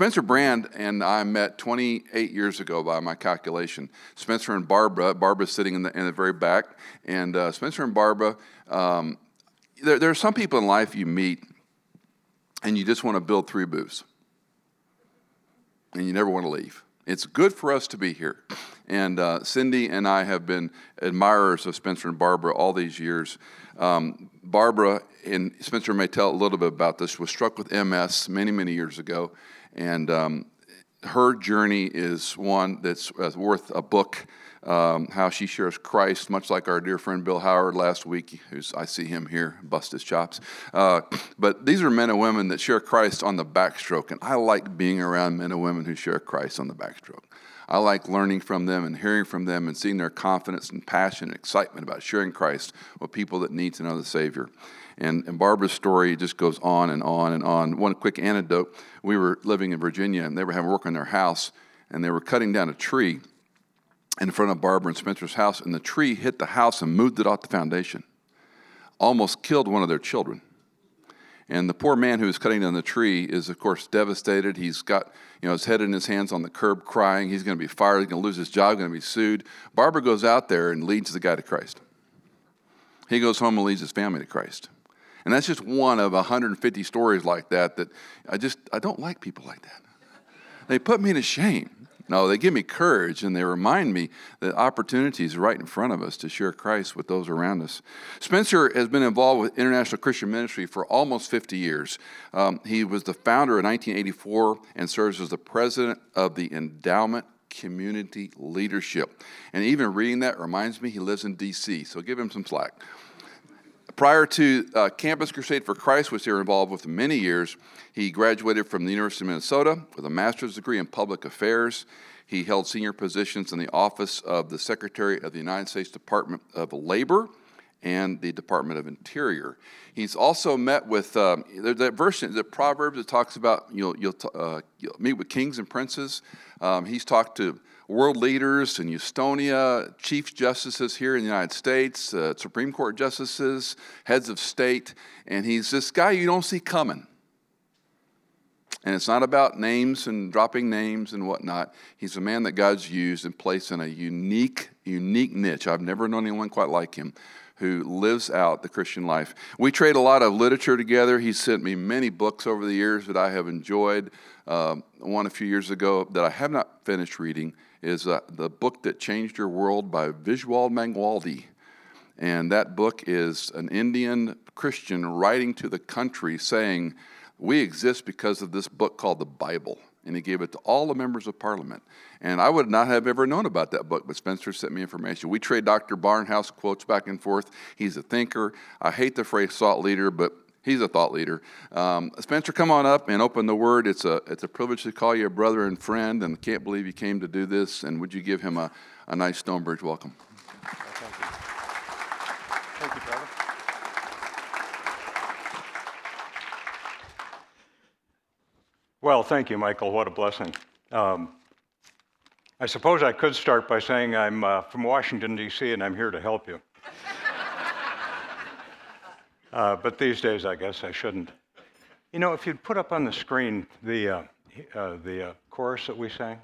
Spencer Brand and I met 28 years ago by my calculation. Spencer and Barbara, Barbara's sitting in the, in the very back, and uh, Spencer and Barbara, um, there, there are some people in life you meet and you just want to build three booths and you never want to leave. It's good for us to be here. And uh, Cindy and I have been admirers of Spencer and Barbara all these years. Um, Barbara, and Spencer may tell a little bit about this, was struck with MS many, many years ago. And um, her journey is one that's uh, worth a book um, how she shares Christ, much like our dear friend Bill Howard last week, who's I see him here, bust his chops. Uh, but these are men and women that share Christ on the backstroke, and I like being around men and women who share Christ on the backstroke. I like learning from them and hearing from them and seeing their confidence and passion and excitement about sharing Christ with people that need to know the Savior. And, and Barbara's story just goes on and on and on. One quick anecdote we were living in Virginia and they were having work on their house and they were cutting down a tree in front of Barbara and Spencer's house, and the tree hit the house and moved it off the foundation. Almost killed one of their children. And the poor man who was cutting down the tree is, of course, devastated. He's got you know, his head in his hands on the curb crying. He's going to be fired. He's going to lose his job, going to be sued. Barbara goes out there and leads the guy to Christ. He goes home and leads his family to Christ. And that's just one of 150 stories like that that I just, I don't like people like that. They put me to shame. No, they give me courage and they remind me that opportunities right in front of us to share Christ with those around us. Spencer has been involved with International Christian Ministry for almost 50 years. Um, he was the founder in 1984 and serves as the president of the Endowment Community Leadership. And even reading that reminds me he lives in D.C., so give him some slack. Prior to uh, Campus Crusade for Christ, which they were involved with many years, he graduated from the University of Minnesota with a master's degree in public affairs. He held senior positions in the office of the Secretary of the United States Department of Labor and the Department of Interior. He's also met with um, that verse the Proverbs that talks about you'll, you'll, uh, you'll meet with kings and princes. Um, he's talked to world leaders in Estonia, chief justices here in the United States, uh, Supreme Court justices, heads of state, and he's this guy you don't see coming. And it's not about names and dropping names and whatnot. He's a man that God's used and placed in a unique, unique niche. I've never known anyone quite like him who lives out the Christian life. We trade a lot of literature together. He's sent me many books over the years that I have enjoyed. Um, one a few years ago that I have not finished reading is uh, the book that changed your world by Vishal Mangalwadi. And that book is an Indian Christian writing to the country saying, we exist because of this book called the Bible. And he gave it to all the members of parliament. And I would not have ever known about that book, but Spencer sent me information. We trade Dr. Barnhouse quotes back and forth. He's a thinker. I hate the phrase thought leader, but he's a thought leader. Um, Spencer, come on up and open the word. It's a, it's a privilege to call you a brother and friend, and can't believe you came to do this. And would you give him a, a nice Stonebridge welcome? Thank you, brother. Well, thank you, Michael. What a blessing. Um, I suppose I could start by saying I'm uh, from Washington, D.C., and I'm here to help you. Uh, but these days, I guess I shouldn't. You know, if you'd put up on the screen the, uh, uh the uh, chorus that we sang,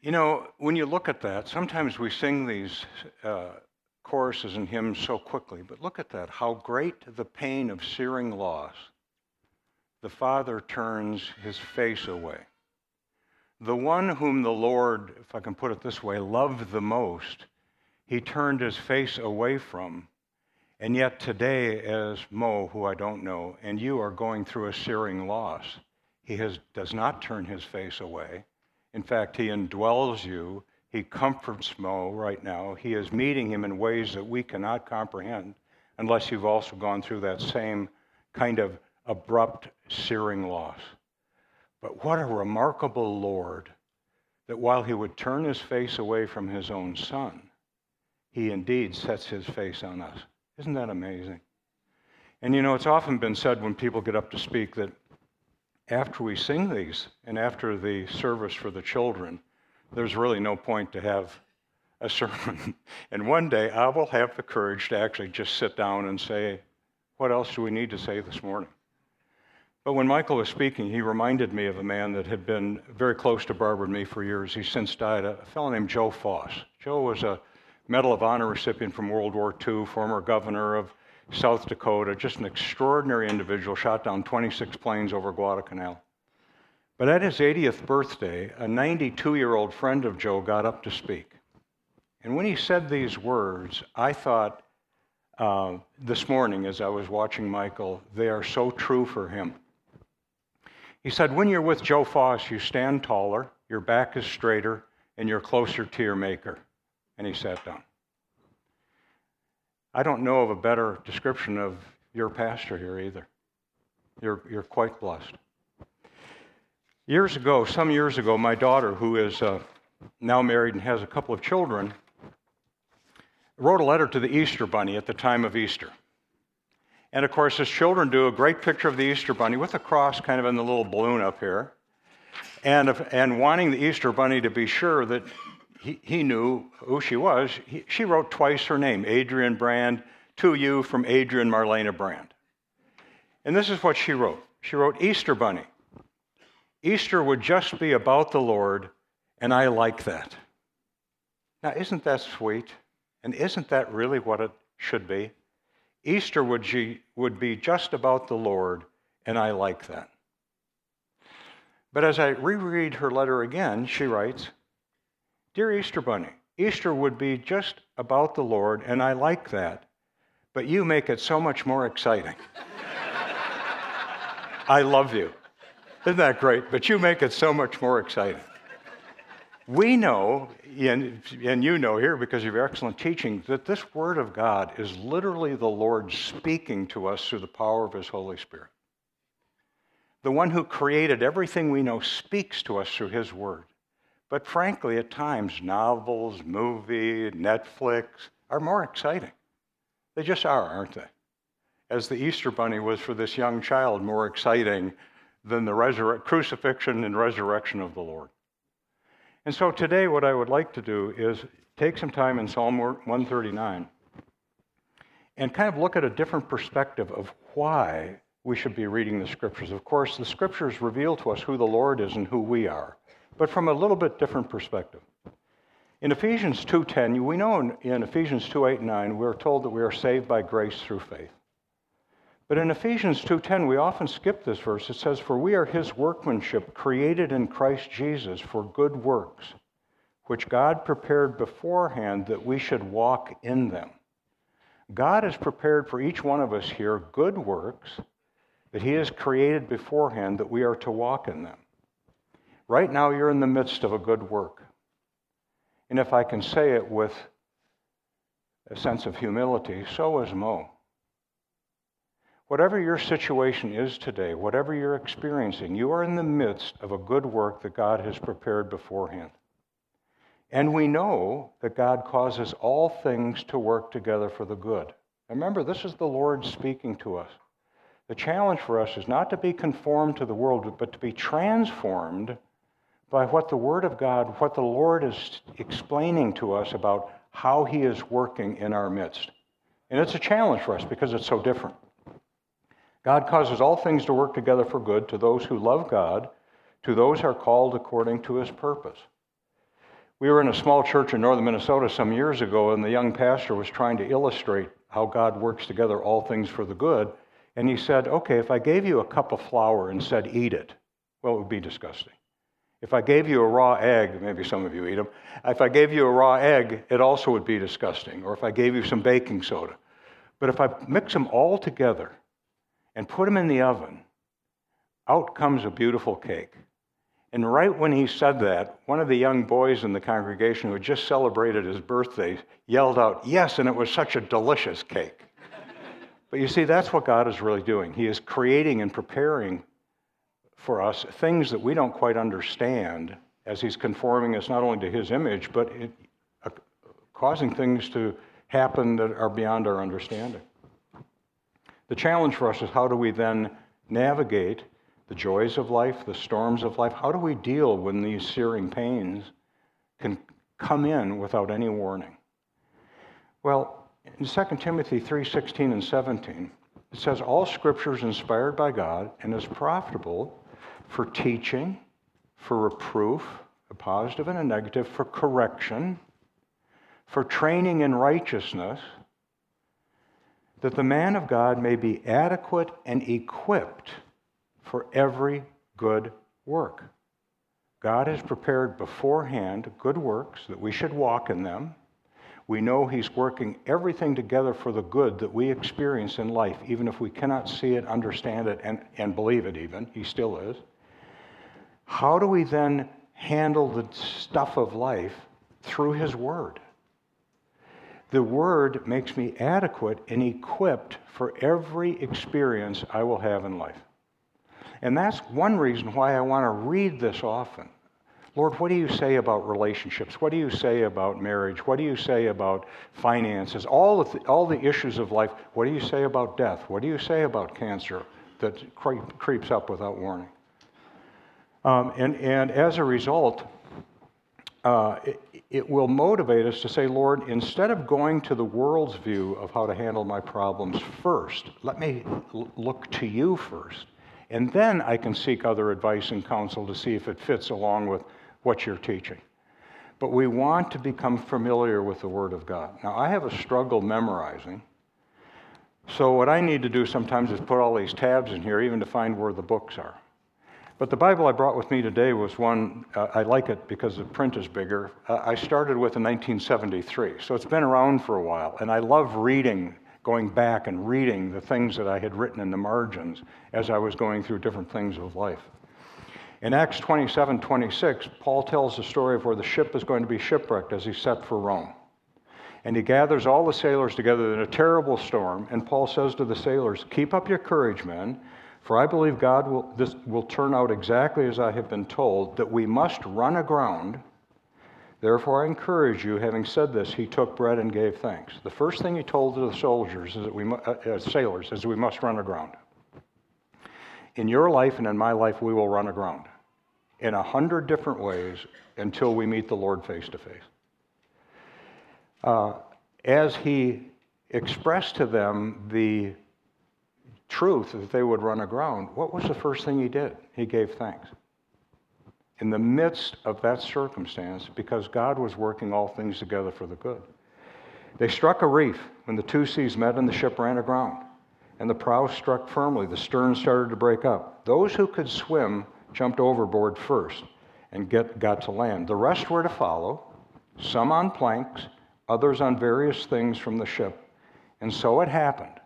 you know, when you look at that, sometimes we sing these uh, choruses and hymns so quickly, but look at that. How great the pain of searing loss the Father turns his face away. The one whom the Lord, if I can put it this way, loved the most, he turned his face away from. And yet today, as Mo, who I don't know, and you are going through a searing loss, he has, does not turn his face away. In fact, he indwells you. He comforts Mo right now. He is meeting him in ways that we cannot comprehend unless you've also gone through that same kind of abrupt, searing loss. But what a remarkable Lord that while he would turn his face away from his own son, he indeed sets his face on us. Isn't that amazing? And you know, it's often been said when people get up to speak that after we sing these and after the service for the children, there's really no point to have a sermon. and one day I will have the courage to actually just sit down and say, what else do we need to say this morning? But when Michael was speaking, he reminded me of a man that had been very close to Barbara and me for years. He's since died, a fellow named Joe Foss. Joe was a Medal of Honor recipient from World War II, former governor of South Dakota, just an extraordinary individual, shot down 26 planes over Guadalcanal. But at his 80th birthday, a 92 year old friend of Joe got up to speak. And when he said these words, I thought uh, this morning as I was watching Michael, they are so true for him. He said, When you're with Joe Foss, you stand taller, your back is straighter, and you're closer to your Maker. And he sat down. I don't know of a better description of your pastor here either. You're, you're quite blessed. Years ago, some years ago, my daughter, who is uh, now married and has a couple of children, wrote a letter to the Easter Bunny at the time of Easter. And of course, as children do, a great picture of the Easter Bunny with a cross kind of in the little balloon up here. And, if, and wanting the Easter Bunny to be sure that he, he knew who she was, he, she wrote twice her name, Adrienne Brand, to you from Adrienne Marlena Brand. And this is what she wrote. She wrote, Easter Bunny. Easter would just be about the Lord, and I like that. Now, isn't that sweet? And isn't that really what it should be? Easter would, would be just about the Lord, and I like that. But as I reread her letter again, she writes Dear Easter Bunny, Easter would be just about the Lord, and I like that, but you make it so much more exciting. I love you. Isn't that great? But you make it so much more exciting. We know, and, and you know here because of your excellent teaching, that this Word of God is literally the Lord speaking to us through the power of His Holy Spirit. The one who created everything we know speaks to us through His Word. But frankly, at times, novels, movie, Netflix are more exciting. They just are, aren't they? As the Easter Bunny was for this young child more exciting than the crucifixion and resurrection of the Lord. And so today, what I would like to do is take some time in Psalm 139 and kind of look at a different perspective of why we should be reading the scriptures. Of course, the scriptures reveal to us who the Lord is and who we are, but from a little bit different perspective. In Ephesians 2:10, we know in, Ephesians 2:8 and 9, we're told that we are saved by grace through faith. But in Ephesians 2:10 we often skip this verse. It says for we are his workmanship created in Christ Jesus for good works which God prepared beforehand that we should walk in them. God has prepared for each one of us here good works that he has created beforehand that we are to walk in them. Right now you're in the midst of a good work. And if I can say it with a sense of humility, so is Mo. Whatever your situation is today, whatever you're experiencing, you are in the midst of a good work that God has prepared beforehand. And we know that God causes all things to work together for the good. Remember, this is the Lord speaking to us. The challenge for us is not to be conformed to the world, but to be transformed by what the Word of God, what the Lord is explaining to us about how He is working in our midst. And it's a challenge for us because it's so different. God causes all things to work together for good to those who love God, to those who are called according to his purpose. We were in a small church in northern Minnesota some years ago, and the young pastor was trying to illustrate how God works together all things for the good. And he said, Okay, if I gave you a cup of flour and said, Eat it, well, it would be disgusting. If I gave you a raw egg, maybe some of you eat them, if I gave you a raw egg, it also would be disgusting. Or if I gave you some baking soda. But if I mix them all together and put them in the oven, out comes a beautiful cake. And right when he said that, one of the young boys in the congregation who had just celebrated his birthday yelled out, Yes, and it was such a delicious cake. but you see, that's what God is really doing. He is creating and preparing for us things that we don't quite understand as He's conforming us not only to His image, but it, uh, causing things to happen that are beyond our understanding. The challenge for us is how do we then navigate the joys of life, the storms of life? How do we deal when these searing pains can come in without any warning? Well, in 2 Timothy 3:16 and 17, It says, All scripture is inspired by God and is profitable for teaching, for reproof, a positive and a negative, for correction, for training in righteousness, that the man of God may be adequate and equipped for every good work. God has prepared beforehand good works that we should walk in them. We know He's working everything together for the good that we experience in life, even if we cannot see it, understand it, and, and believe it, even. He still is. How do we then handle the stuff of life through His Word? The Word makes me adequate and equipped for every experience I will have in life. And that's one reason why I want to read this often. Lord, what do you say about relationships? What do you say about marriage? What do you say about finances? All, the, all the issues of life. What do you say about death? What do you say about cancer that creep, creeps up without warning? Um, and, and as a result, uh, it, it will motivate us to say, Lord, instead of going to the world's view of how to handle my problems first, let me l- look to you first. And then I can seek other advice and counsel to see if it fits along with what you're teaching. But we want to become familiar with the Word of God. Now, I have a struggle memorizing. So, what I need to do sometimes is put all these tabs in here, even to find where the books are. But the Bible I brought with me today was one, uh, I like it because the print is bigger. Uh, I started with in 1973, so it's been around for a while. And I love reading, going back and reading the things that I had written in the margins as I was going through different things of life. In Acts 27 26, Paul tells the story of where the ship is going to be shipwrecked as he set for Rome. And he gathers all the sailors together in a terrible storm, and Paul says to the sailors, Keep up your courage, men, for I believe God will, this will turn out exactly as I have been told, that we must run aground. Therefore, I encourage you, having said this, he took bread and gave thanks. The first thing he told to the soldiers, is that we, uh, uh, sailors, is we must run aground. In your life and in my life, we will run aground in a hundred different ways until we meet the Lord face to face. As he expressed to them the truth that they would run aground, what was the first thing he did? He gave thanks. In the midst of that circumstance, because God was working all things together for the good. They struck a reef when the two seas met and the ship ran aground. And the prow struck firmly. The stern started to break up. Those who could swim jumped overboard first and get, got to land. The rest were to follow, some on planks, others on various things from the ship. And so it happened.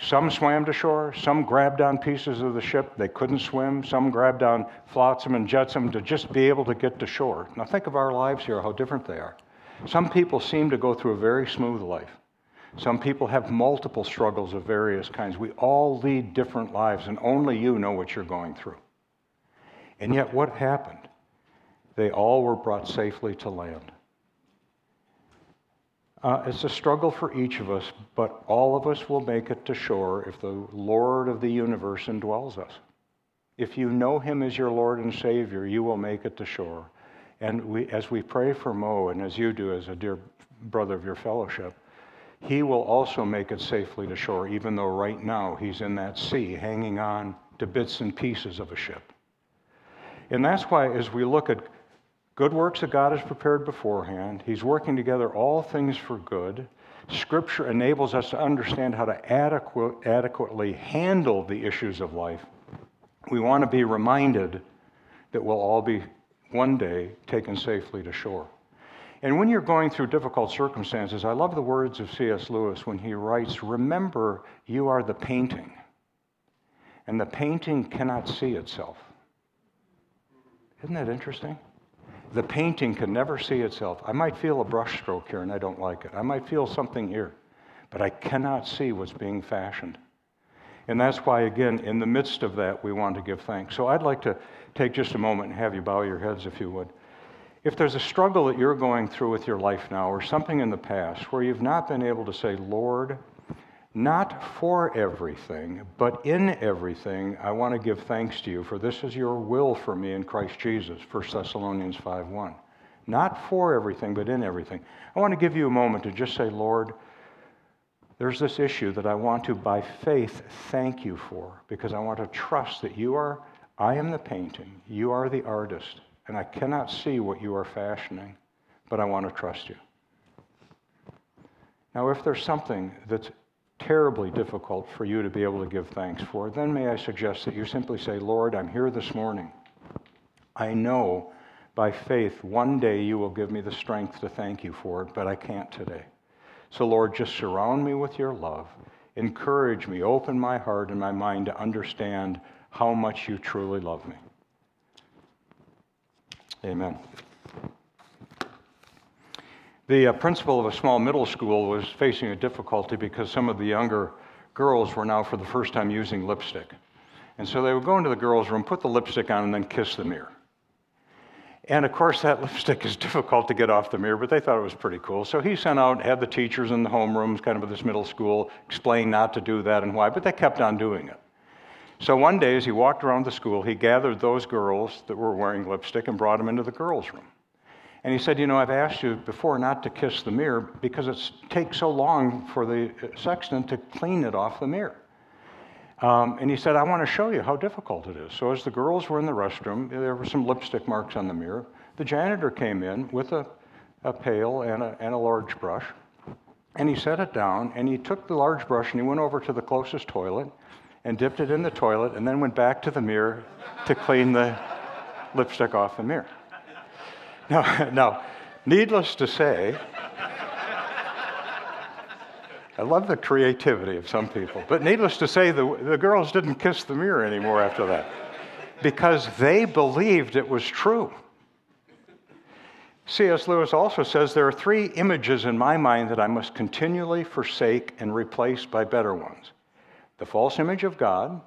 Some swam to shore, some grabbed on pieces of the ship they couldn't swim, some grabbed on flotsam and jetsam to just be able to get to shore. Now think of our lives here, how different they are. Some people seem to go through a very smooth life. Some people have multiple struggles of various kinds. We all lead different lives, and only you know what you're going through. And yet, what happened? They all were brought safely to land. Uh, it's a struggle for each of us, but all of us will make it to shore if the Lord of the universe indwells us. If you know Him as your Lord and Savior, you will make it to shore. And we, as we pray for Mo, and as you do as a dear brother of your fellowship, he will also make it safely to shore, even though right now he's in that sea, hanging on to bits and pieces of a ship. And that's why, as we look at good works that God has prepared beforehand, He's working together all things for good. Scripture enables us to understand how to adequate, adequately handle the issues of life. We want to be reminded that we'll all be one day taken safely to shore. And when you're going through difficult circumstances, I love the words of C.S. Lewis when he writes, Remember, you are the painting, and the painting cannot see itself. Isn't that interesting? The painting can never see itself. I might feel a brushstroke here and I don't like it. I might feel something here, but I cannot see what's being fashioned. And that's why, again, in the midst of that, we want to give thanks. So I'd like to take just a moment and have you bow your heads if you would. If there's a struggle that you're going through with your life now, or something in the past where you've not been able to say, Lord, not for everything, but in everything, I want to give thanks to you, for this is your will for me in Christ Jesus, 1 Thessalonians 5:1. Not for everything, but in everything. I want to give you a moment to just say, Lord, there's this issue that I want to, by faith, thank you for because I want to trust that you are, I am the painting, you are the artist, and I cannot see what you are fashioning, but I want to trust you. Now, if there's something that's terribly difficult for you to be able to give thanks for, then may I suggest that you simply say, Lord, I'm here this morning. I know by faith one day you will give me the strength to thank you for it, but I can't today. So, Lord, just surround me with your love. Encourage me, open my heart and my mind to understand how much you truly love me. Amen. The uh, principal of a small middle school was facing a difficulty because some of the younger girls were now for the first time using lipstick. And so they would go into the girls' room, put the lipstick on, and then kiss the mirror. And of course, that lipstick is difficult to get off the mirror, but they thought it was pretty cool. So he sent out, had the teachers in the homerooms, kind of at this middle school, explain not to do that and why, but they kept on doing it. So one day, as he walked around the school, he gathered those girls that were wearing lipstick and brought them into the girls' room. And he said, You know, I've asked you before not to kiss the mirror because it takes so long for the sexton to clean it off the mirror. Um, and he said, I want to show you how difficult it is. So, as the girls were in the restroom, there were some lipstick marks on the mirror. The janitor came in with a, a pail and a, and a large brush, and he set it down, and he took the large brush and he went over to the closest toilet and dipped it in the toilet, and then went back to the mirror to clean the lipstick off the mirror. Now, now needless to say, I love the creativity of some people. But needless to say, the, the girls didn't kiss the mirror anymore after that because they believed it was true. C.S. Lewis also says there are three images in my mind that I must continually forsake and replace by better ones the false image of God,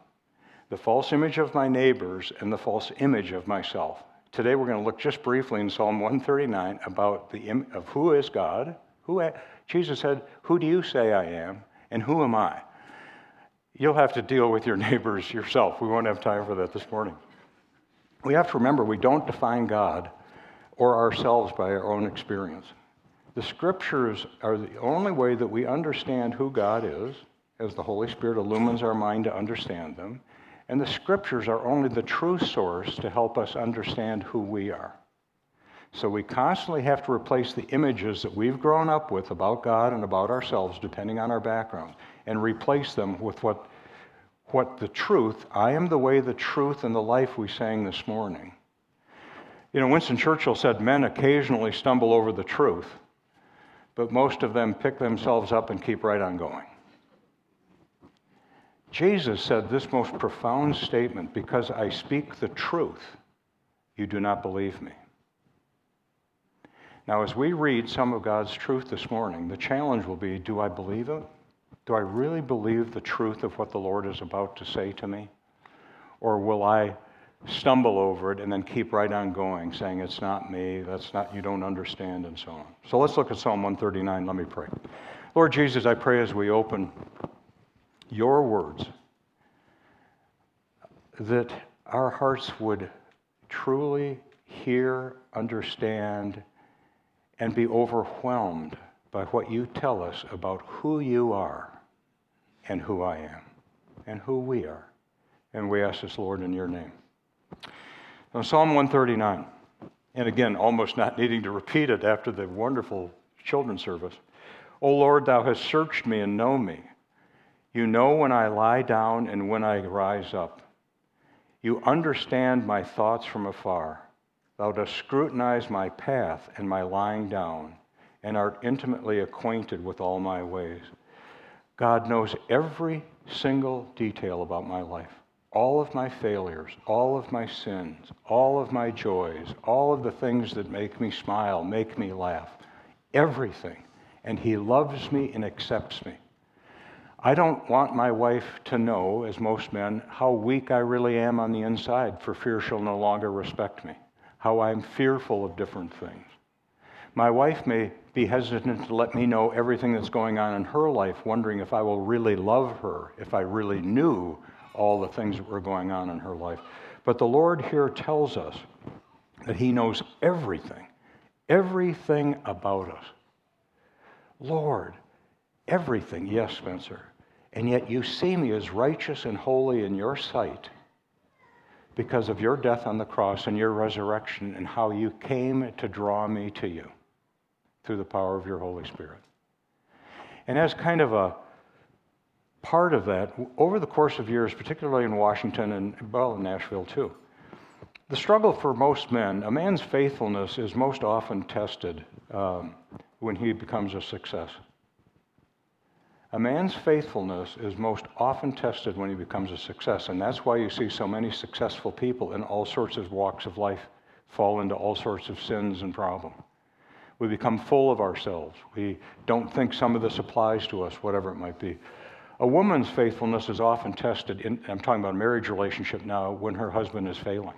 the false image of my neighbors, and the false image of myself. Today we're going to look just briefly in Psalm 139 about the of who is God, who Jesus said, Who do you say I am? And who am I? You'll have to deal with your neighbors yourself. We won't have time for that this morning. We have to remember we don't define God or ourselves by our own experience. The scriptures are the only way that we understand who God is, as the Holy Spirit illumines our mind to understand them. And the scriptures are only the true source to help us understand who we are. So we constantly have to replace the images that we've grown up with about God and about ourselves, depending on our background, and replace them with what, what the truth, I am the way, the truth, and the life we sang this morning. You know, Winston Churchill said men occasionally stumble over the truth, but most of them pick themselves up and keep right on going. Jesus said this most profound statement because I speak the truth, you do not believe me. Now, as we read some of God's truth this morning, the challenge will be do I believe it? Do I really believe the truth of what the Lord is about to say to me? Or will I stumble over it and then keep right on going, saying, It's not me, that's not, you don't understand, and so on. So let's look at Psalm 139. Let me pray. Lord Jesus, I pray as we open your words that our hearts would truly hear, understand, and be overwhelmed by what you tell us about who you are and who I am and who we are. And we ask this, Lord, in your name. Now, Psalm 139, and again, almost not needing to repeat it after the wonderful children's service. O Lord, thou hast searched me and known me. You know when I lie down and when I rise up. You understand my thoughts from afar. Thou dost scrutinize my path and my lying down, and art intimately acquainted with all my ways. God knows every single detail about my life all of my failures, all of my sins, all of my joys, all of the things that make me smile, make me laugh, everything. And He loves me and accepts me. I don't want my wife to know, as most men, how weak I really am on the inside for fear she'll no longer respect me how I'm fearful of different things. My wife may be hesitant to let me know everything that's going on in her life, wondering if I will really love her, if I really knew all the things that were going on in her life. But the Lord here tells us that He knows everything, everything about us. Lord, everything. Yes, Spencer. And yet you see me as righteous and holy in your sight because of your death on the cross and your resurrection and how you came to draw me to you through the power of your Holy Spirit. And as kind of a part of that, over the course of years, particularly in Washington and, well, in Nashville too, the struggle for most men, a man's faithfulness is most often tested um, when he becomes a success. A man's faithfulness is most often tested when he becomes a success, and that's why you see so many successful people in all sorts of walks of life fall into all sorts of sins and problems. We become full of ourselves. We don't think some of this applies to us, whatever it might be. A woman's faithfulness is often tested, in, I'm talking about a marriage relationship now, when her husband is failing.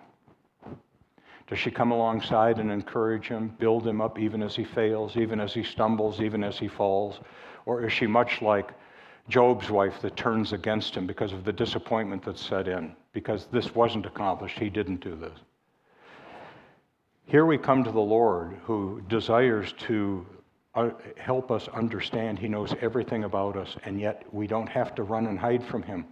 Does she come alongside and encourage him, build him up even as he fails, even as he stumbles, even as he falls? Or is she much like Job's wife that turns against him because of the disappointment that's set in? Because this wasn't accomplished, he didn't do this. Here we come to the Lord who desires to uh, help us understand. He knows everything about us, and yet we don't have to run and hide from him.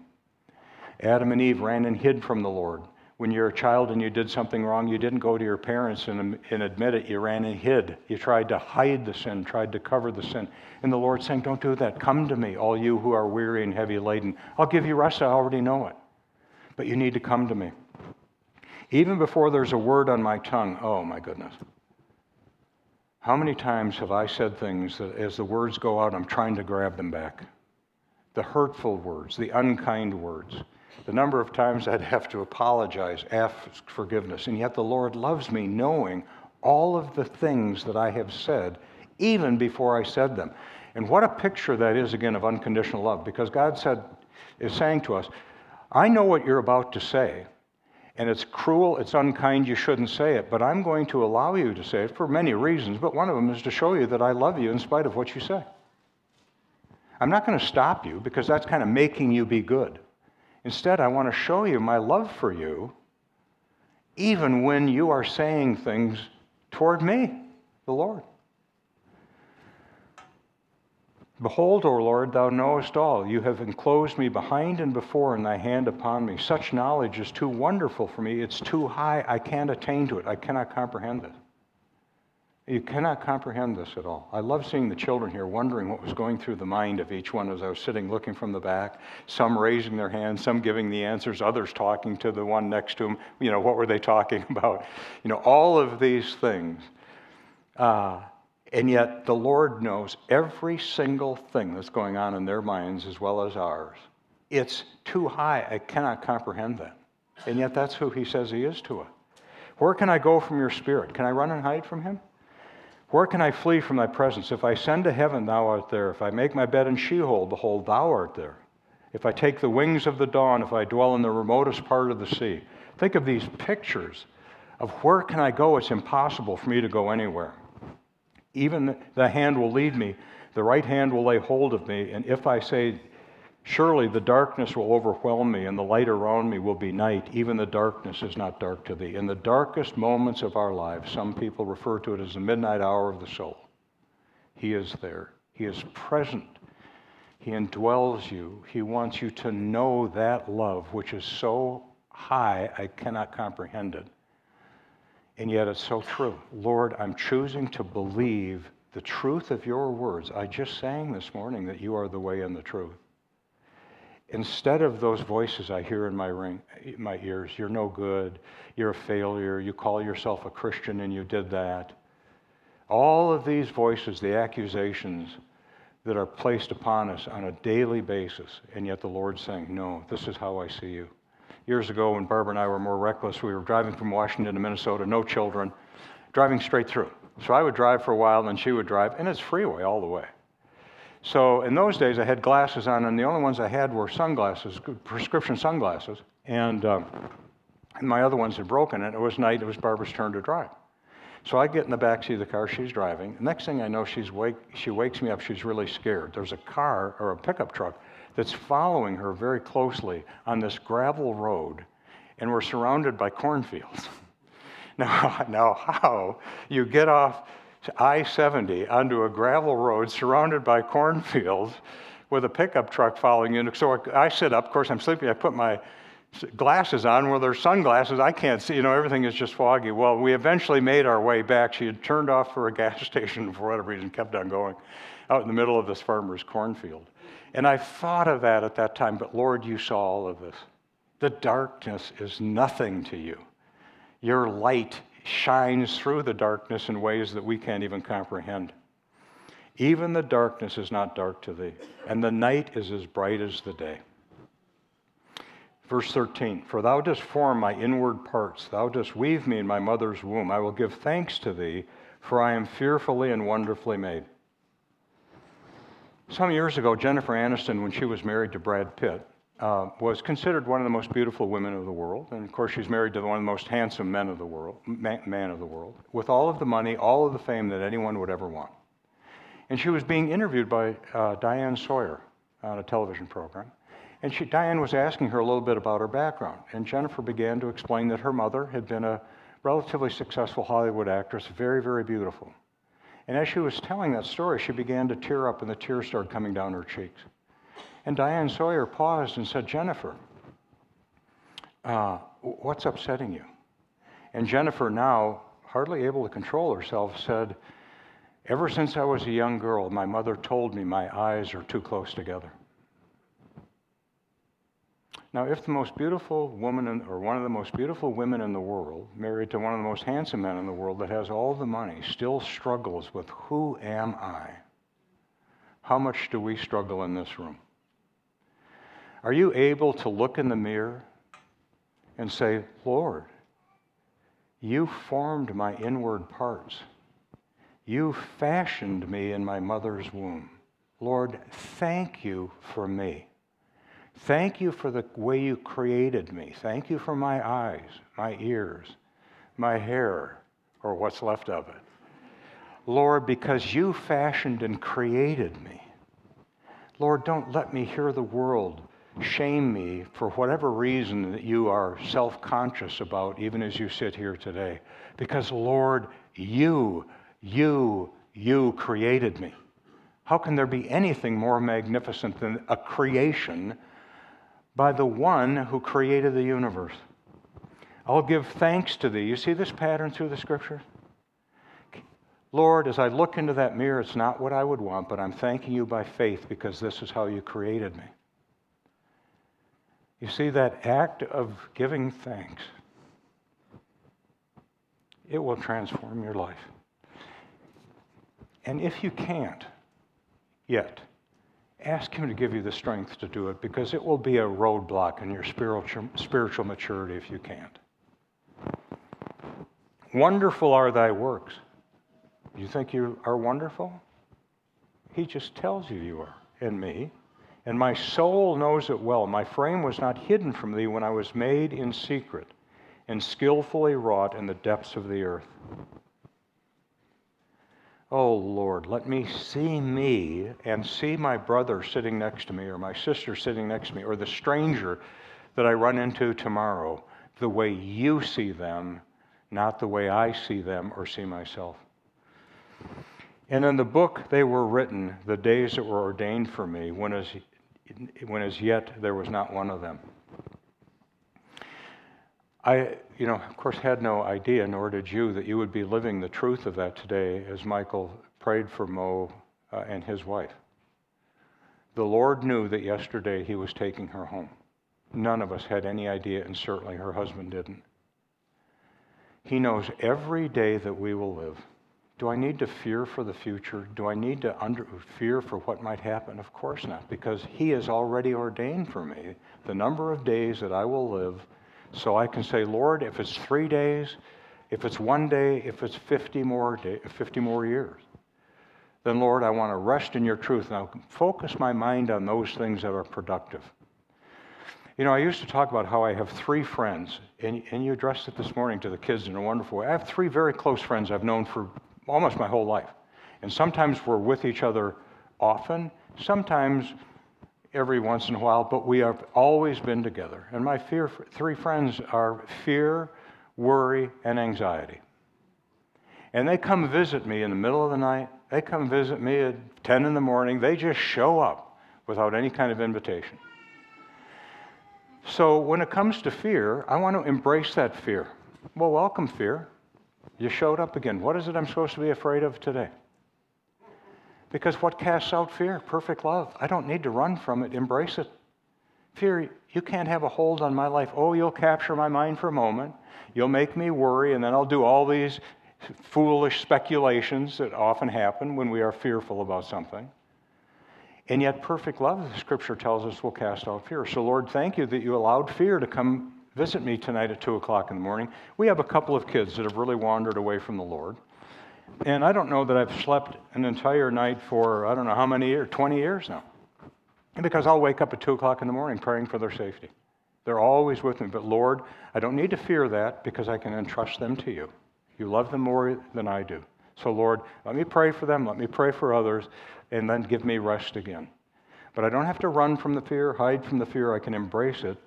Adam and Eve ran and hid from the Lord. When you're a child and you did something wrong, you didn't go to your parents and, um, and admit it. You ran and hid. You tried to hide the sin, tried to cover the sin. And the Lord saying, Don't do that. Come to me, all you who are weary and heavy laden. I'll give you rest. I already know it. But you need to come to me. Even before there's a word on my tongue, oh my goodness. How many times have I said things that as the words go out, I'm trying to grab them back? The hurtful words, the unkind words the number of times I'd have to apologize, ask forgiveness. And yet the Lord loves me knowing all of the things that I have said, even before I said them. And what a picture that is, again, of unconditional love, because God said, is saying to us, I know what you're about to say, and it's cruel, it's unkind, you shouldn't say it, but I'm going to allow you to say it for many reasons, but one of them is to show you that I love you in spite of what you say. I'm not going to stop you because that's kind of making you be good. Instead, I want to show you my love for you, even when you are saying things toward me, the Lord. Behold, O Lord, thou knowest all. You have enclosed me behind and before, and thy hand upon me. Such knowledge is too wonderful for me. It's too high. I can't attain to it. I cannot comprehend it. You cannot comprehend this at all. I love seeing the children here wondering what was going through the mind of each one as I was sitting looking from the back, some raising their hands, some giving the answers, others talking to the one next to them. You know, what were they talking about? You know, all of these things. Uh, and yet the Lord knows every single thing that's going on in their minds as well as ours. It's too high. I cannot comprehend that. And yet that's who He says He is to us. Where can I go from your spirit? Can I run and hide from Him? Where can I flee from thy presence? If I ascend to heaven, thou art there. If I make my bed in Sheol, behold, thou art there. If I take the wings of the dawn, if I dwell in the remotest part of the sea. Think of these pictures of where can I go? It's impossible for me to go anywhere. Even the hand will lead me, the right hand will lay hold of me, and if I say, Surely the darkness will overwhelm me, and the light around me will be night. Even the darkness is not dark to thee. In the darkest moments of our lives, some people refer to it as the midnight hour of the soul. He is there, He is present. He indwells you. He wants you to know that love, which is so high, I cannot comprehend it. And yet it's so true. Lord, I'm choosing to believe the truth of your words. I just sang this morning that you are the way and the truth. Instead of those voices I hear in my, ring, my ears, you're no good, you're a failure, you call yourself a Christian and you did that. All of these voices, the accusations that are placed upon us on a daily basis, and yet the Lord's saying, No, this is how I see you. Years ago, when Barbara and I were more reckless, we were driving from Washington to Minnesota, no children, driving straight through. So I would drive for a while, and then she would drive, and it's freeway all the way. So in those days, I had glasses on, and the only ones I had were sunglasses, prescription sunglasses. And, um, and my other ones had broken, and it was night. It was Barbara's turn to drive. So I get in the back seat of the car. She's driving. Next thing I know, she's wake, she wakes me up. She's really scared. There's a car or a pickup truck that's following her very closely on this gravel road, and we're surrounded by cornfields. now, now, how you get off I 70 onto a gravel road surrounded by cornfields with a pickup truck following you. So I sit up, of course, I'm sleeping. I put my glasses on. Well, they're sunglasses. I can't see, you know, everything is just foggy. Well, we eventually made our way back. She had turned off for a gas station for whatever reason, kept on going out in the middle of this farmer's cornfield. And I thought of that at that time, but Lord, you saw all of this. The darkness is nothing to you. Your light shines through the darkness in ways that we can't even comprehend. Even the darkness is not dark to thee, and the night is as bright as the day. Verse 13 For thou dost form my inward parts, thou dost weave me in my mother's womb. I will give thanks to thee, for I am fearfully and wonderfully made. Some years ago, Jennifer Aniston, when she was married to Brad Pitt, uh, was considered one of the most beautiful women of the world. And of course, she's married to one of the most handsome men of the world, man, man of the world, with all of the money, all of the fame that anyone would ever want. And she was being interviewed by uh, Diane Sawyer on a television program. And she, Diane was asking her a little bit about her background. And Jennifer began to explain that her mother had been a relatively successful Hollywood actress, very, very beautiful. And as she was telling that story, she began to tear up, and the tears started coming down her cheeks. And Diane Sawyer paused and said, Jennifer, uh, what's upsetting you? And Jennifer, now hardly able to control herself, said, Ever since I was a young girl, my mother told me my eyes are too close together. Now, if the most beautiful woman, in, or one of the most beautiful women in the world, married to one of the most handsome men in the world that has all the money, still struggles with who am I? How much do we struggle in this room? Are you able to look in the mirror and say, Lord, you formed my inward parts. You fashioned me in my mother's womb. Lord, thank you for me. Thank you for the way you created me. Thank you for my eyes, my ears, my hair, or what's left of it. Lord, because you fashioned and created me. Lord, don't let me hear the world shame me for whatever reason that you are self conscious about, even as you sit here today. Because, Lord, you, you, you created me. How can there be anything more magnificent than a creation by the one who created the universe? I'll give thanks to thee. You see this pattern through the scripture? Lord, as I look into that mirror, it's not what I would want, but I'm thanking you by faith because this is how you created me. You see, that act of giving thanks, it will transform your life. And if you can't yet, ask Him to give you the strength to do it because it will be a roadblock in your spiritual, spiritual maturity if you can't. Wonderful are thy works. You think you are wonderful? He just tells you you are in me. And my soul knows it well. My frame was not hidden from thee when I was made in secret and skillfully wrought in the depths of the earth. Oh Lord, let me see me and see my brother sitting next to me, or my sister sitting next to me, or the stranger that I run into tomorrow the way you see them, not the way I see them or see myself. And in the book they were written, the days that were ordained for me, when as when as yet there was not one of them. I, you know, of course, had no idea, nor did you, that you would be living the truth of that today as Michael prayed for Mo uh, and his wife. The Lord knew that yesterday he was taking her home. None of us had any idea, and certainly her husband didn't. He knows every day that we will live. Do I need to fear for the future? Do I need to under, fear for what might happen? Of course not, because He has already ordained for me the number of days that I will live. So I can say, Lord, if it's three days, if it's one day, if it's 50 more, day, 50 more years, then Lord, I want to rest in your truth. Now focus my mind on those things that are productive. You know, I used to talk about how I have three friends, and, and you addressed it this morning to the kids in a wonderful way. I have three very close friends I've known for almost my whole life. And sometimes we're with each other often, sometimes every once in a while, but we have always been together. And my fear, three friends are fear, worry, and anxiety. And they come visit me in the middle of the night. They come visit me at 10 in the morning. They just show up without any kind of invitation. So when it comes to fear, I want to embrace that fear. Well, welcome, fear. You showed up again. What is it I'm supposed to be afraid of today? Because what casts out fear? Perfect love. I don't need to run from it, embrace it. Fear, you can't have a hold on my life. Oh, you'll capture my mind for a moment. You'll make me worry, and then I'll do all these foolish speculations that often happen when we are fearful about something. And yet, perfect love, the scripture tells us, will cast out fear. So, Lord, thank you that you allowed fear to come visit me tonight at 2 o'clock in the morning. We have a couple of kids that have really wandered away from the Lord. And I don't know that I've slept an entire night for, I don't know how many years, 20 years now. Because I'll wake up at 2 o'clock in the morning praying for their safety. They're always with me. But Lord, I don't need to fear that because I can entrust them to you. You love them more than I do. So, Lord, let me pray for them, let me pray for others, and then give me rest again. But I don't have to run from the fear, hide from the fear. I can embrace it.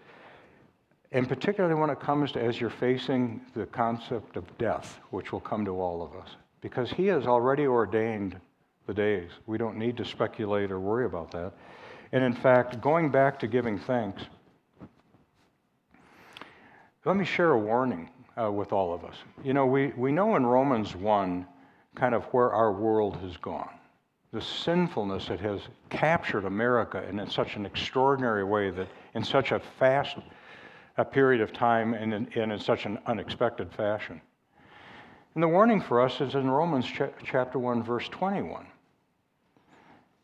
And particularly when it comes to as you're facing the concept of death, which will come to all of us, because He has already ordained the days. We don't need to speculate or worry about that. And in fact, going back to giving thanks, let me share a warning uh, with all of us. You know, we, we know in Romans 1 kind of where our world has gone. The sinfulness that has captured America and in such an extraordinary way that in such a fast a period of time and in, in such an unexpected fashion. And the warning for us is in Romans ch- chapter 1, verse 21.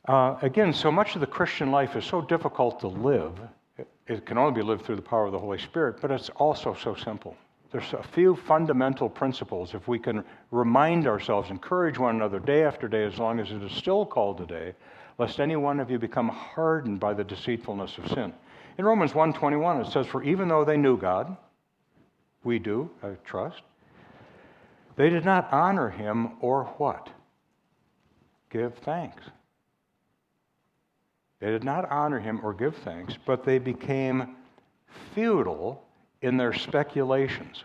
Uh, again, so much of the Christian life is so difficult to live. It, it can only be lived through the power of the Holy Spirit, but it's also so simple. There's a few fundamental principles. If we can remind ourselves, encourage one another day after day, as long as it is still called today, lest any one of you become hardened by the deceitfulness of sin. In Romans 1:21 it says for even though they knew God, we do, I trust, they did not honor him or what? Give thanks. They did not honor him or give thanks, but they became futile in their speculations.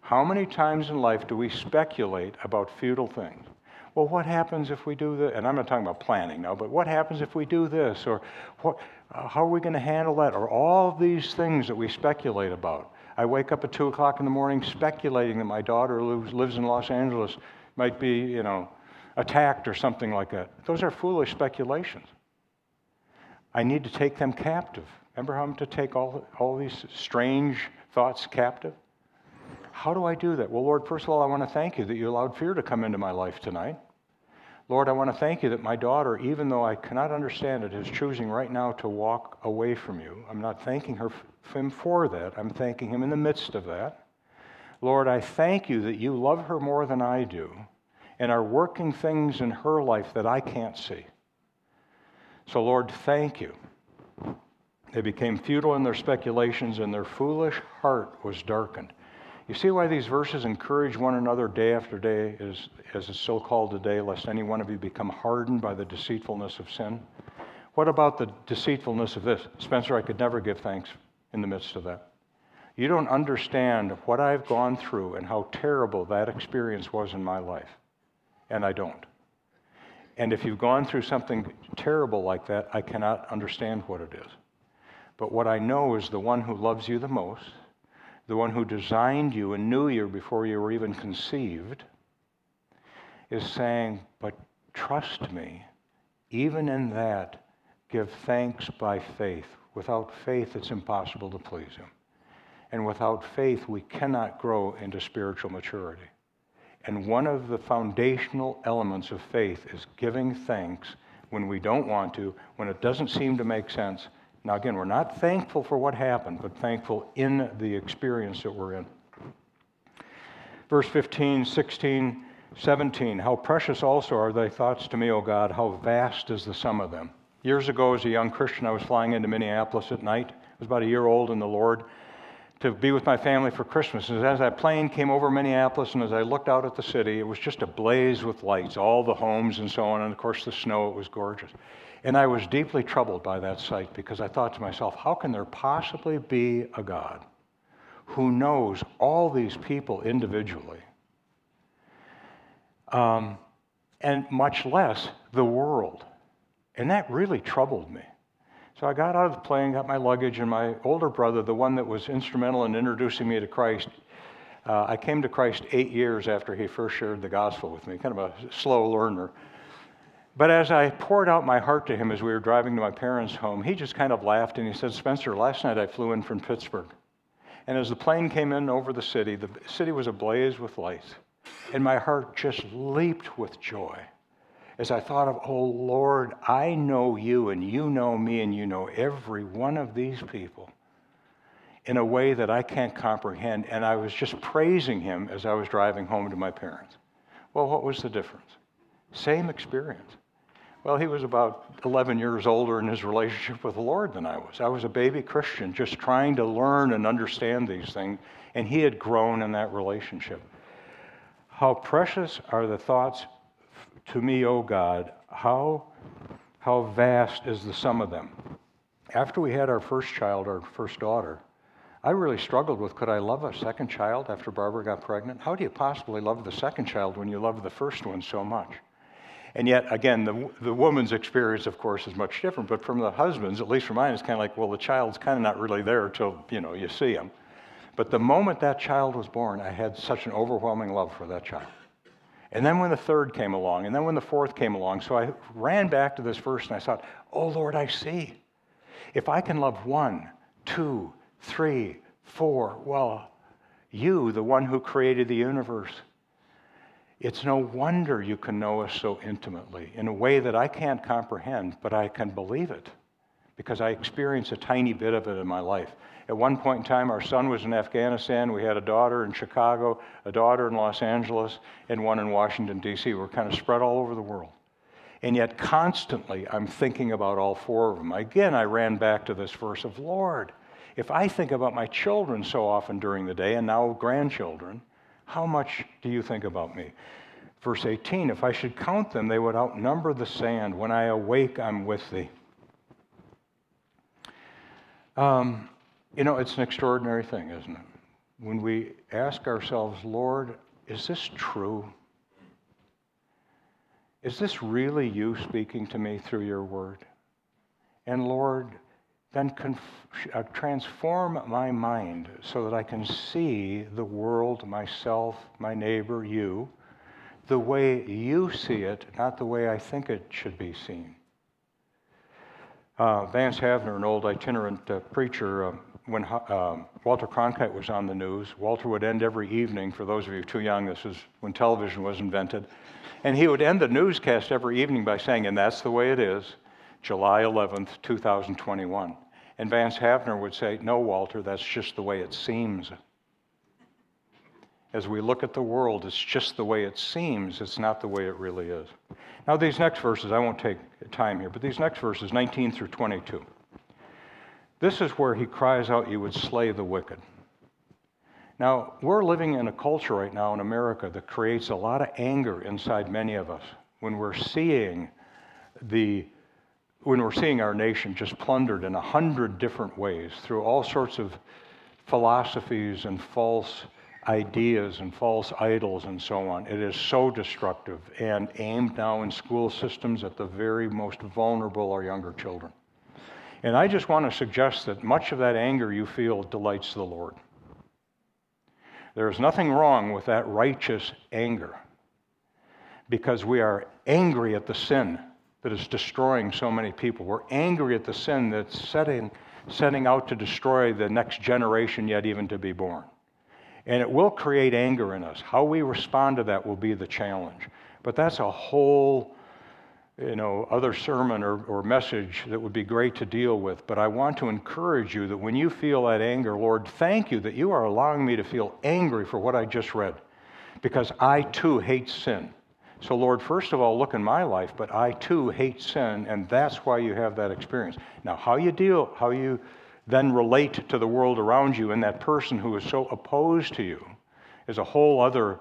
How many times in life do we speculate about futile things? Well, what happens if we do this? And I'm not talking about planning now, but what happens if we do this? Or what, uh, how are we going to handle that? Or all these things that we speculate about. I wake up at 2 o'clock in the morning speculating that my daughter who lives in Los Angeles might be, you know, attacked or something like that. Those are foolish speculations. I need to take them captive. Remember how I'm to take all, all these strange thoughts captive? How do I do that? Well, Lord, first of all, I want to thank you that you allowed fear to come into my life tonight. Lord, I want to thank you that my daughter, even though I cannot understand it, is choosing right now to walk away from you. I'm not thanking her, him for that. I'm thanking him in the midst of that. Lord, I thank you that you love her more than I do and are working things in her life that I can't see. So, Lord, thank you. They became futile in their speculations, and their foolish heart was darkened. You see why these verses encourage one another day after day, as, as it's so called today, lest any one of you become hardened by the deceitfulness of sin? What about the deceitfulness of this? Spencer, I could never give thanks in the midst of that. You don't understand what I've gone through and how terrible that experience was in my life. And I don't. And if you've gone through something terrible like that, I cannot understand what it is. But what I know is the one who loves you the most the one who designed you and knew you before you were even conceived, is saying, But trust me, even in that, give thanks by faith. Without faith, it's impossible to please Him. And without faith, we cannot grow into spiritual maturity. And one of the foundational elements of faith is giving thanks when we don't want to, when it doesn't seem to make sense, now, again, we're not thankful for what happened, but thankful in the experience that we're in. Verse 15, 16, 17. How precious also are thy thoughts to me, O God. How vast is the sum of them. Years ago, as a young Christian, I was flying into Minneapolis at night. I was about a year old in the Lord to be with my family for Christmas. And as that plane came over Minneapolis and as I looked out at the city, it was just ablaze with lights, all the homes and so on. And of course, the snow, it was gorgeous. And I was deeply troubled by that sight because I thought to myself, how can there possibly be a God who knows all these people individually um, and much less the world. And that really troubled me. So I got out of the plane, got my luggage, and my older brother, the one that was instrumental in introducing me to Christ, uh, I came to Christ eight years after he first shared the gospel with me, kind of a slow learner. But as I poured out my heart to him as we were driving to my parents' home, he just kind of laughed and he said, Spencer, last night I flew in from Pittsburgh. And as the plane came in over the city, the city was ablaze with lights. And my heart just leaped with joy as I thought of, oh Lord, I know you and you know me and you know every one of these people in a way that I can't comprehend. And I was just praising him as I was driving home to my parents. Well, what was the difference? Same experience. Well, he was about 11 years older in his relationship with the Lord than I was. I was a baby Christian just trying to learn and understand these things, and he had grown in that relationship. How precious are the thoughts to me, O God, how, how vast is the sum of them. After we had our first child, our first daughter, I really struggled with could I love a second child after Barbara got pregnant? How do you possibly love the second child when you love the first one so much? And yet, again, the, the woman's experience, of course, is much different. But from the husband's, at least for mine, it's kind of like, well, the child's kind of not really there until, you know, you see him. But the moment that child was born, I had such an overwhelming love for that child. And then when the third came along, and then when the fourth came along, so I ran back to this verse and I thought, oh Lord, I see. If I can love one, two, three, four, well, you, the one who created the universe, it's no wonder you can know us so intimately in a way that I can't comprehend, but I can believe it because I experience a tiny bit of it in my life. At one point in time, our son was in Afghanistan. We had a daughter in Chicago, a daughter in Los Angeles, and one in Washington, D.C. We're kind of spread all over the world. And yet, constantly, I'm thinking about all four of them. Again, I ran back to this verse of Lord, if I think about my children so often during the day, and now grandchildren, how much do you think about me? Verse 18 If I should count them, they would outnumber the sand. When I awake, I'm with thee. Um, you know, it's an extraordinary thing, isn't it? When we ask ourselves, Lord, is this true? Is this really you speaking to me through your word? And Lord, then uh, transform my mind so that I can see the world, myself, my neighbor, you, the way you see it, not the way I think it should be seen. Uh, Vance Havner, an old itinerant uh, preacher, uh, when um, Walter Cronkite was on the news, Walter would end every evening, for those of you too young, this is when television was invented, and he would end the newscast every evening by saying, and that's the way it is, July 11th, 2021. And Vance Havner would say, no, Walter, that's just the way it seems. As we look at the world, it's just the way it seems, it's not the way it really is. Now, these next verses, I won't take time here, but these next verses, 19 through 22. This is where he cries out, You would slay the wicked. Now, we're living in a culture right now in America that creates a lot of anger inside many of us when we're seeing the when we're seeing our nation just plundered in a hundred different ways through all sorts of philosophies and false ideas and false idols and so on. It is so destructive and aimed now in school systems at the very most vulnerable, our younger children. And I just want to suggest that much of that anger you feel delights the Lord. There is nothing wrong with that righteous anger because we are angry at the sin that is destroying so many people. We're angry at the sin that's setting, setting out to destroy the next generation yet even to be born. And it will create anger in us. How we respond to that will be the challenge. But that's a whole you know, other sermon or, or message that would be great to deal with. But I want to encourage you that when you feel that anger, Lord, thank you that you are allowing me to feel angry for what I just read, because I too hate sin. So, Lord, first of all, look in my life, but I too hate sin, and that's why you have that experience. Now, how you deal, how you then relate to the world around you and that person who is so opposed to you is a whole other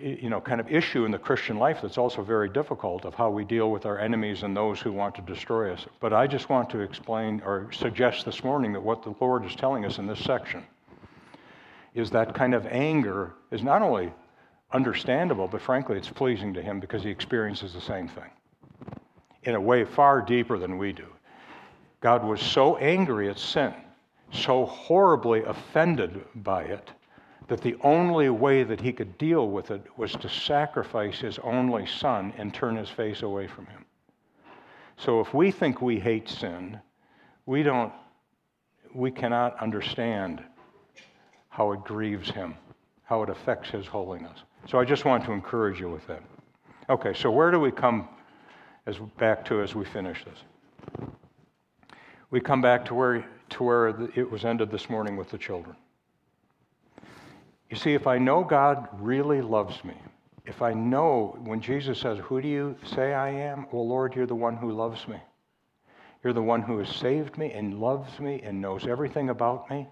you know, kind of issue in the Christian life that's also very difficult of how we deal with our enemies and those who want to destroy us. But I just want to explain or suggest this morning that what the Lord is telling us in this section is that kind of anger is not only understandable, but frankly, it's pleasing to him because he experiences the same thing in a way far deeper than we do. God was so angry at sin, so horribly offended by it, that the only way that he could deal with it was to sacrifice his only son and turn his face away from him. So if we think we hate sin, we don't we cannot understand how it grieves him, how it affects his holiness. So I just want to encourage you with that. Okay, so where do we come as back to as we finish this? We come back to where to where it was ended this morning with the children. You see, if I know God really loves me, if I know when Jesus says, Who do you say I am? Well, Lord, you're the one who loves me. You're the one who has saved me and loves me and knows everything about me.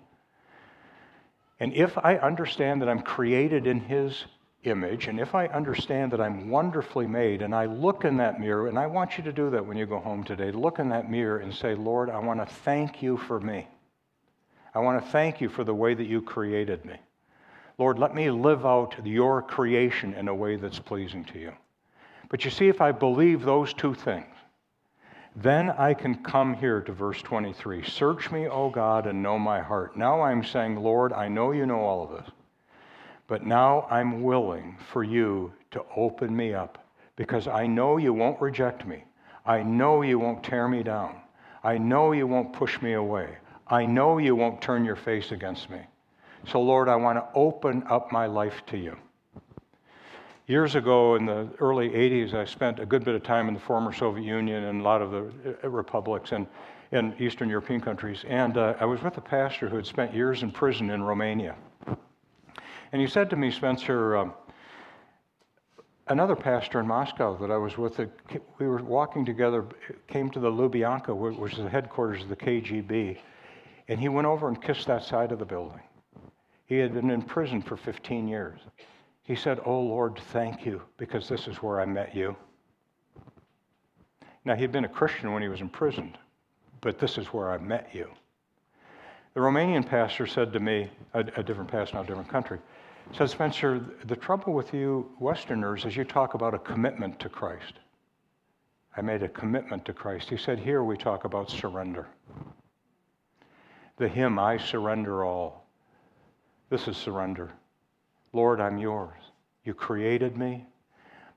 And if I understand that I'm created in His image, and if I understand that I'm wonderfully made, and I look in that mirror, and I want you to do that when you go home today, look in that mirror and say, Lord, I want to thank you for me. I want to thank you for the way that you created me. Lord, let me live out your creation in a way that's pleasing to you. But you see, if I believe those two things, then I can come here to verse 23. Search me, O God, and know my heart. Now I'm saying, Lord, I know you know all of this, but now I'm willing for you to open me up because I know you won't reject me. I know you won't tear me down. I know you won't push me away. I know you won't turn your face against me. So, Lord, I want to open up my life to you. Years ago, in the early 80s, I spent a good bit of time in the former Soviet Union and a lot of the uh, republics and in Eastern European countries. And uh, I was with a pastor who had spent years in prison in Romania. And he said to me, Spencer, um, another pastor in Moscow that I was with, we were walking together, came to the Lubyanka, which was the headquarters of the KGB, and he went over and kissed that side of the building. He had been in prison for 15 years. He said, Oh Lord, thank you, because this is where I met you. Now, he'd been a Christian when he was imprisoned, but this is where I met you. The Romanian pastor said to me, a, a different pastor, not a different country, said, Spencer, the trouble with you Westerners is you talk about a commitment to Christ. I made a commitment to Christ. He said, Here we talk about surrender. The hymn, I surrender all. This is surrender. Lord, I'm yours. You created me.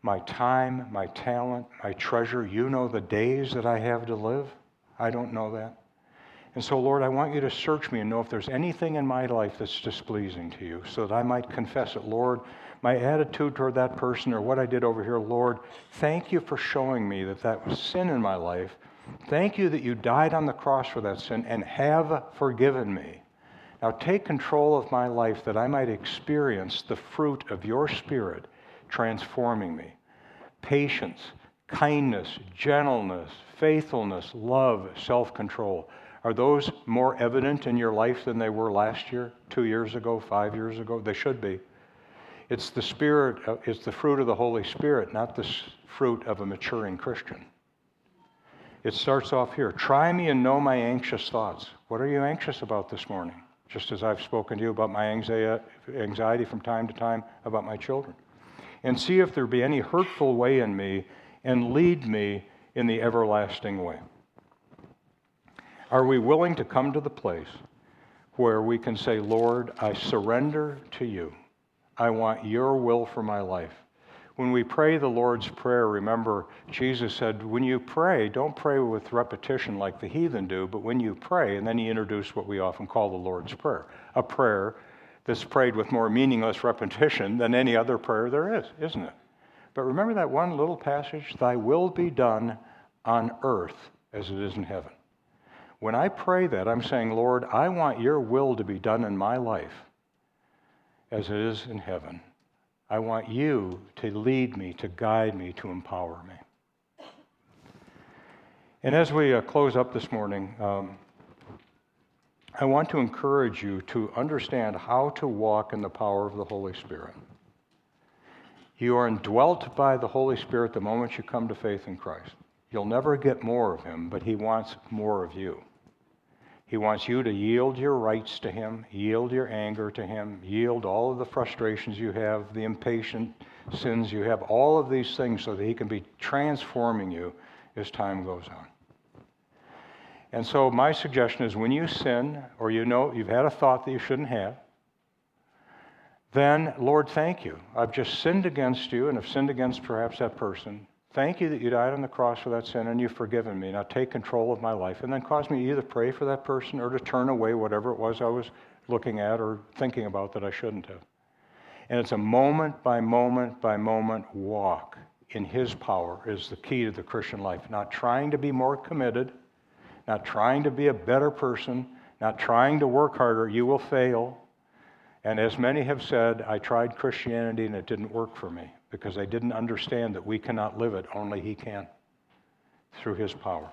My time, my talent, my treasure. You know the days that I have to live. I don't know that. And so, Lord, I want you to search me and know if there's anything in my life that's displeasing to you so that I might confess it. Lord, my attitude toward that person or what I did over here, Lord, thank you for showing me that that was sin in my life. Thank you that you died on the cross for that sin and have forgiven me. Now take control of my life that I might experience the fruit of your Spirit transforming me. Patience, kindness, gentleness, faithfulness, love, self control. Are those more evident in your life than they were last year, two years ago, five years ago? They should be. It's the Spirit, it's the fruit of the Holy Spirit, not the fruit of a maturing Christian. It starts off here. Try me and know my anxious thoughts. What are you anxious about this morning? just as I've spoken to you about my anxiety from time to time about my children. And see if there be any hurtful way in me, and lead me in the everlasting way. Are we willing to come to the place where we can say, Lord, I surrender to you. I want your will for my life. When we pray the Lord's Prayer, remember, Jesus said, when you pray, don't pray with repetition like the heathen do, but when you pray, and then he introduced what we often call the Lord's Prayer, a prayer that's prayed with more meaningless repetition than any other prayer there is, isn't it? But remember that one little passage, Thy will be done on earth as it is in heaven. When I pray that, I'm saying, Lord, I want your will to be done in my life as it is in heaven. I want you to lead me, to guide me, to empower me. And as we uh, close up this morning, um, I want to encourage you to understand how to walk in the power of the Holy Spirit. You are indwelt by the Holy Spirit the moment you come to faith in Christ. You'll never get more of Him, but He wants more of you. He wants you to yield your rights to Him, yield your anger to Him, yield all of the frustrations you have, the impatient sins you have, all of these things so that He can be transforming you as time goes on. And so, my suggestion is when you sin or you know you've had a thought that you shouldn't have, then, Lord, thank you. I've just sinned against you and have sinned against perhaps that person. Thank you that you died on the cross for that sin and you've forgiven me. Now take control of my life. And then cause me to either pray for that person or to turn away whatever it was I was looking at or thinking about that I shouldn't have. And it's a moment by moment by moment walk in His power is the key to the Christian life. Not trying to be more committed, not trying to be a better person, not trying to work harder. You will fail. And as many have said, I tried Christianity and it didn't work for me because they didn't understand that we cannot live it, only He can through His power.